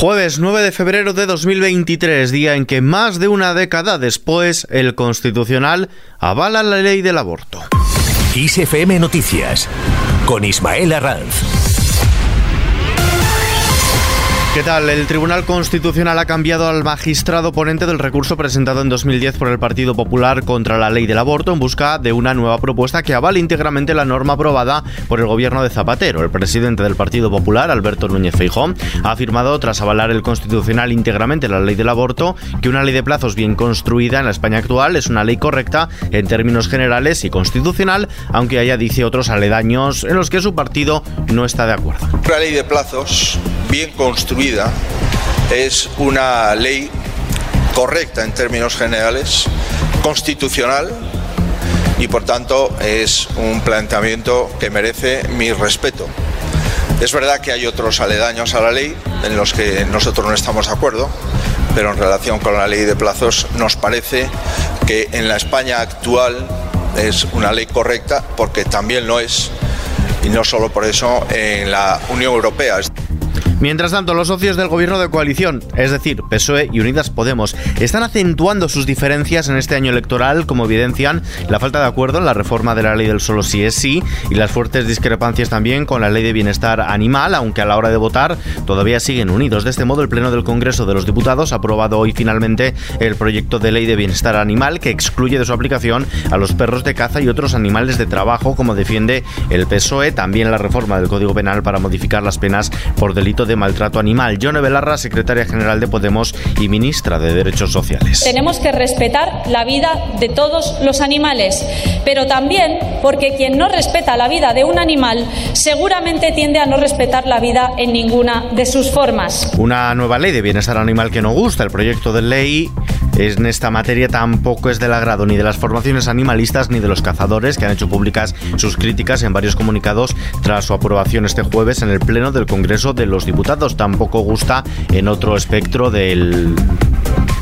Jueves 9 de febrero de 2023, día en que más de una década después el Constitucional avala la ley del aborto. ISFM Noticias con Ismael Arranz. ¿Qué tal? El Tribunal Constitucional ha cambiado al magistrado ponente del recurso presentado en 2010 por el Partido Popular contra la ley del aborto en busca de una nueva propuesta que avale íntegramente la norma aprobada por el gobierno de Zapatero. El presidente del Partido Popular, Alberto Núñez Feijón, ha afirmado, tras avalar el Constitucional íntegramente la ley del aborto, que una ley de plazos bien construida en la España actual es una ley correcta en términos generales y constitucional, aunque haya, dice, otros aledaños en los que su partido no está de acuerdo. Una ley de plazos bien construida es una ley correcta en términos generales, constitucional y por tanto es un planteamiento que merece mi respeto. Es verdad que hay otros aledaños a la ley en los que nosotros no estamos de acuerdo, pero en relación con la ley de plazos nos parece que en la España actual es una ley correcta porque también lo es, y no solo por eso, en la Unión Europea. Mientras tanto, los socios del gobierno de coalición, es decir, PSOE y Unidas Podemos, están acentuando sus diferencias en este año electoral, como evidencian la falta de acuerdo en la reforma de la ley del solo sí es sí y las fuertes discrepancias también con la ley de bienestar animal, aunque a la hora de votar todavía siguen unidos. De este modo, el Pleno del Congreso de los Diputados ha aprobado hoy finalmente el proyecto de ley de bienestar animal que excluye de su aplicación a los perros de caza y otros animales de trabajo, como defiende el PSOE. También la reforma del Código Penal para modificar las penas por delito de de maltrato animal. Yone Belarra, secretaria general de Podemos y ministra de Derechos Sociales. Tenemos que respetar la vida de todos los animales, pero también porque quien no respeta la vida de un animal seguramente tiende a no respetar la vida en ninguna de sus formas. Una nueva ley de bienestar animal que no gusta. El proyecto de ley en esta materia tampoco es del agrado ni de las formaciones animalistas ni de los cazadores que han hecho públicas sus críticas en varios comunicados tras su aprobación este jueves en el Pleno del Congreso de los Diputados. Tampoco gusta en otro espectro del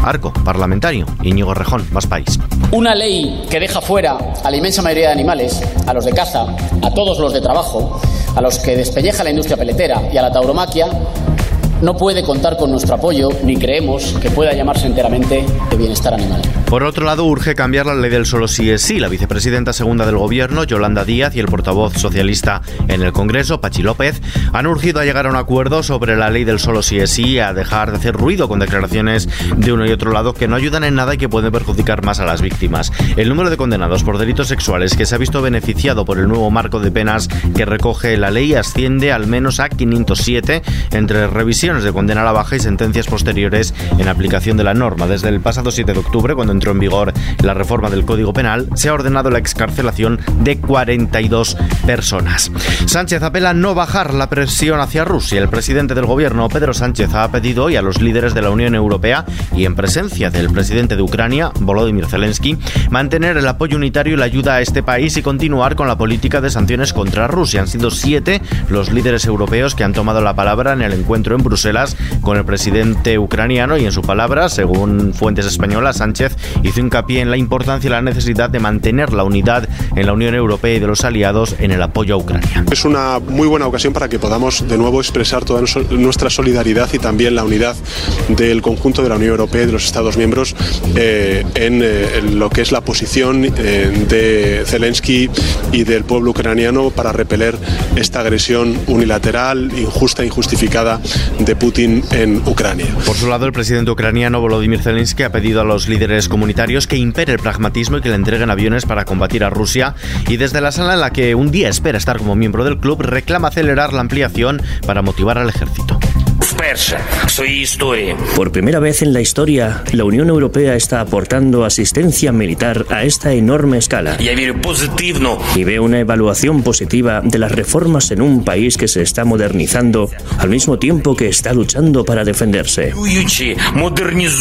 arco parlamentario. Íñigo Rejón, más país. Una ley que deja fuera a la inmensa mayoría de animales, a los de caza, a todos los de trabajo, a los que despelleja la industria peletera y a la tauromaquia, no puede contar con nuestro apoyo ni creemos que pueda llamarse enteramente de bienestar animal. Por otro lado, urge cambiar la ley del solo sí es sí. La vicepresidenta segunda del Gobierno, Yolanda Díaz, y el portavoz socialista en el Congreso, Pachi López, han urgido a llegar a un acuerdo sobre la ley del solo sí es sí, a dejar de hacer ruido con declaraciones de uno y otro lado que no ayudan en nada y que pueden perjudicar más a las víctimas. El número de condenados por delitos sexuales que se ha visto beneficiado por el nuevo marco de penas que recoge la ley asciende al menos a 507 entre revisión de condena a la baja y sentencias posteriores en aplicación de la norma. Desde el pasado 7 de octubre, cuando entró en vigor la reforma del Código Penal, se ha ordenado la excarcelación de 42 personas. Sánchez apela a no bajar la presión hacia Rusia. El presidente del gobierno, Pedro Sánchez, ha pedido hoy a los líderes de la Unión Europea y en presencia del presidente de Ucrania, Volodymyr Zelensky, mantener el apoyo unitario y la ayuda a este país y continuar con la política de sanciones contra Rusia. Han sido siete los líderes europeos que han tomado la palabra en el encuentro en Bruselas con el presidente ucraniano y en su palabra, según fuentes españolas, Sánchez hizo hincapié en la importancia y la necesidad de mantener la unidad en la Unión Europea y de los aliados en el apoyo a Ucrania. Es una muy buena ocasión para que podamos de nuevo expresar toda nuestra solidaridad y también la unidad del conjunto de la Unión Europea y de los Estados miembros eh, eh, en, lo que es la posición eh, de Zelensky y del pueblo ucraniano para repeler esta agresión unilateral, injusta e injustificada de Putin en Ucrania. Por su lado, el presidente ucraniano Volodymyr Zelensky ha pedido a los líderes comunitarios que impere el pragmatismo y que le entreguen aviones para combatir a Rusia y desde la sala en la que un día espera estar como miembro del club reclama acelerar la ampliación para motivar al ejército. Por primera vez en la historia, la Unión Europea está aportando asistencia militar a esta enorme escala. Y veo una evaluación positiva de las reformas en un país que se está modernizando al mismo tiempo que está luchando para defenderse.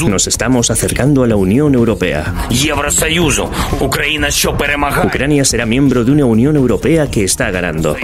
Nos estamos acercando a la Unión Europea. Ucrania será miembro de una Unión Europea que está ganando.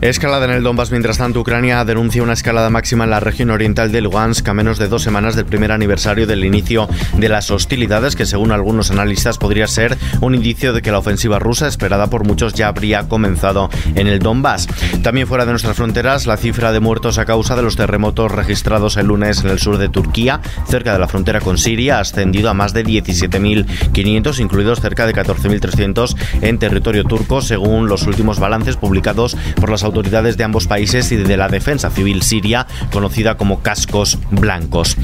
Escalada en el Donbass mientras tanto Ucrania ha denuncia una escalada máxima en la región oriental de Lugansk a menos de dos semanas del primer aniversario del inicio de las hostilidades, que según algunos analistas podría ser un indicio de que la ofensiva rusa, esperada por muchos, ya habría comenzado en el Donbass. También fuera de nuestras fronteras, la cifra de muertos a causa de los terremotos registrados el lunes en el sur de Turquía, cerca de la frontera con Siria, ha ascendido a más de 17.500, incluidos cerca de 14.300 en territorio turco, según los últimos balances publicados por las autoridades de ambos países y de la defensa civil siria, conocida como cascos blancos.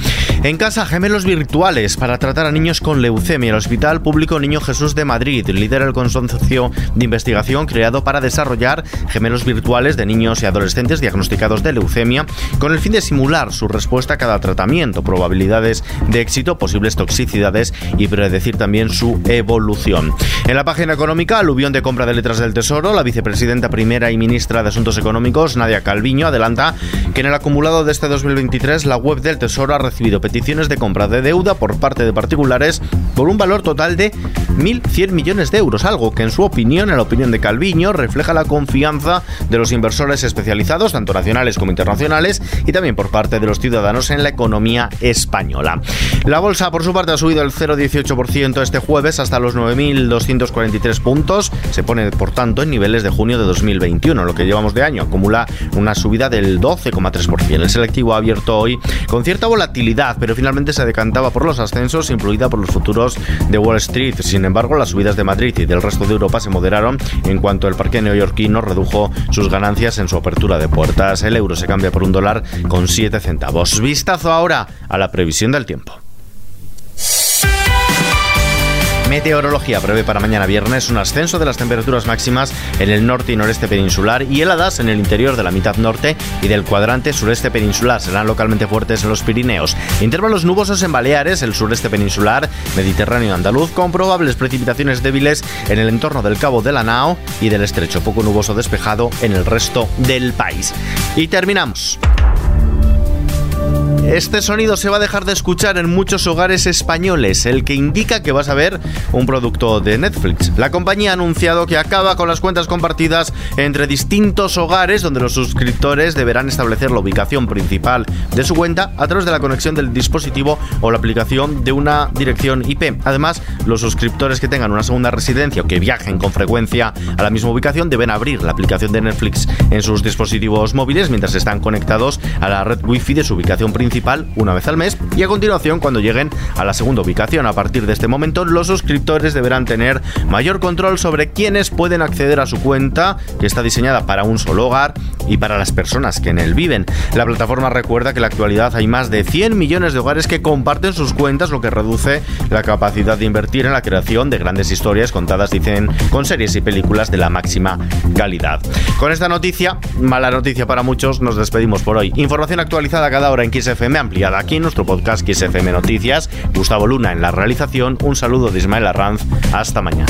En casa, gemelos virtuales para tratar a niños con leucemia. El Hospital Público Niño Jesús de Madrid lidera el consorcio de investigación creado para desarrollar gemelos virtuales de niños y adolescentes diagnosticados de leucemia con el fin de simular su respuesta a cada tratamiento, probabilidades de éxito, posibles toxicidades y predecir también su evolución. En la página económica, aluvión de compra de letras del Tesoro, la vicepresidenta primera y ministra de Asuntos Económicos, Nadia Calviño, adelanta que en el acumulado de este 2023 la web del Tesoro ha recibido peticiones de compra de deuda por parte de particulares por un valor total de 1.100 millones de euros, algo que en su opinión, en la opinión de Calviño, refleja la confianza de los inversores especializados, tanto nacionales como internacionales, y también por parte de los ciudadanos en la economía española. La bolsa, por su parte, ha subido el 0,18% este jueves hasta los 9.243 puntos. Se pone, por tanto, en niveles de junio de 2021, lo que llevamos de año. Acumula una subida del 12,3%. El selectivo ha abierto hoy con cierta volatilidad, pero finalmente se decantaba por los ascensos, influida por los futuros de Wall Street. Sin embargo, las subidas de Madrid y del resto de Europa se moderaron en cuanto el parque neoyorquino redujo sus ganancias en su apertura de puertas. El euro se cambia por un dólar con 7 centavos. Vistazo ahora a la previsión del tiempo. Meteorología prevé para mañana viernes un ascenso de las temperaturas máximas en el norte y noreste peninsular y heladas en el interior de la mitad norte y del cuadrante sureste peninsular. Serán localmente fuertes en los Pirineos. Intervalos nubosos en Baleares, el sureste peninsular, Mediterráneo andaluz, con probables precipitaciones débiles en el entorno del Cabo de la Nao y del estrecho poco nuboso despejado en el resto del país. Y terminamos. Este sonido se va a dejar de escuchar en muchos hogares españoles, el que indica que vas a ver un producto de Netflix. La compañía ha anunciado que acaba con las cuentas compartidas entre distintos hogares donde los suscriptores deberán establecer la ubicación principal de su cuenta a través de la conexión del dispositivo o la aplicación de una dirección IP. Además, los suscriptores que tengan una segunda residencia o que viajen con frecuencia a la misma ubicación deben abrir la aplicación de Netflix en sus dispositivos móviles mientras están conectados a la red Wi-Fi de su ubicación principal una vez al mes y a continuación cuando lleguen a la segunda ubicación. A partir de este momento los suscriptores deberán tener mayor control sobre quiénes pueden acceder a su cuenta que está diseñada para un solo hogar y para las personas que en él viven. La plataforma recuerda que en la actualidad hay más de 100 millones de hogares que comparten sus cuentas, lo que reduce la capacidad de invertir en la creación de grandes historias contadas, dicen, con series y películas de la máxima calidad. Con esta noticia, mala noticia para muchos, nos despedimos por hoy. Información actualizada cada hora en XF FM ampliada aquí en nuestro podcast XFM Noticias. Gustavo Luna en la realización. Un saludo de Ismael Arranz. Hasta mañana.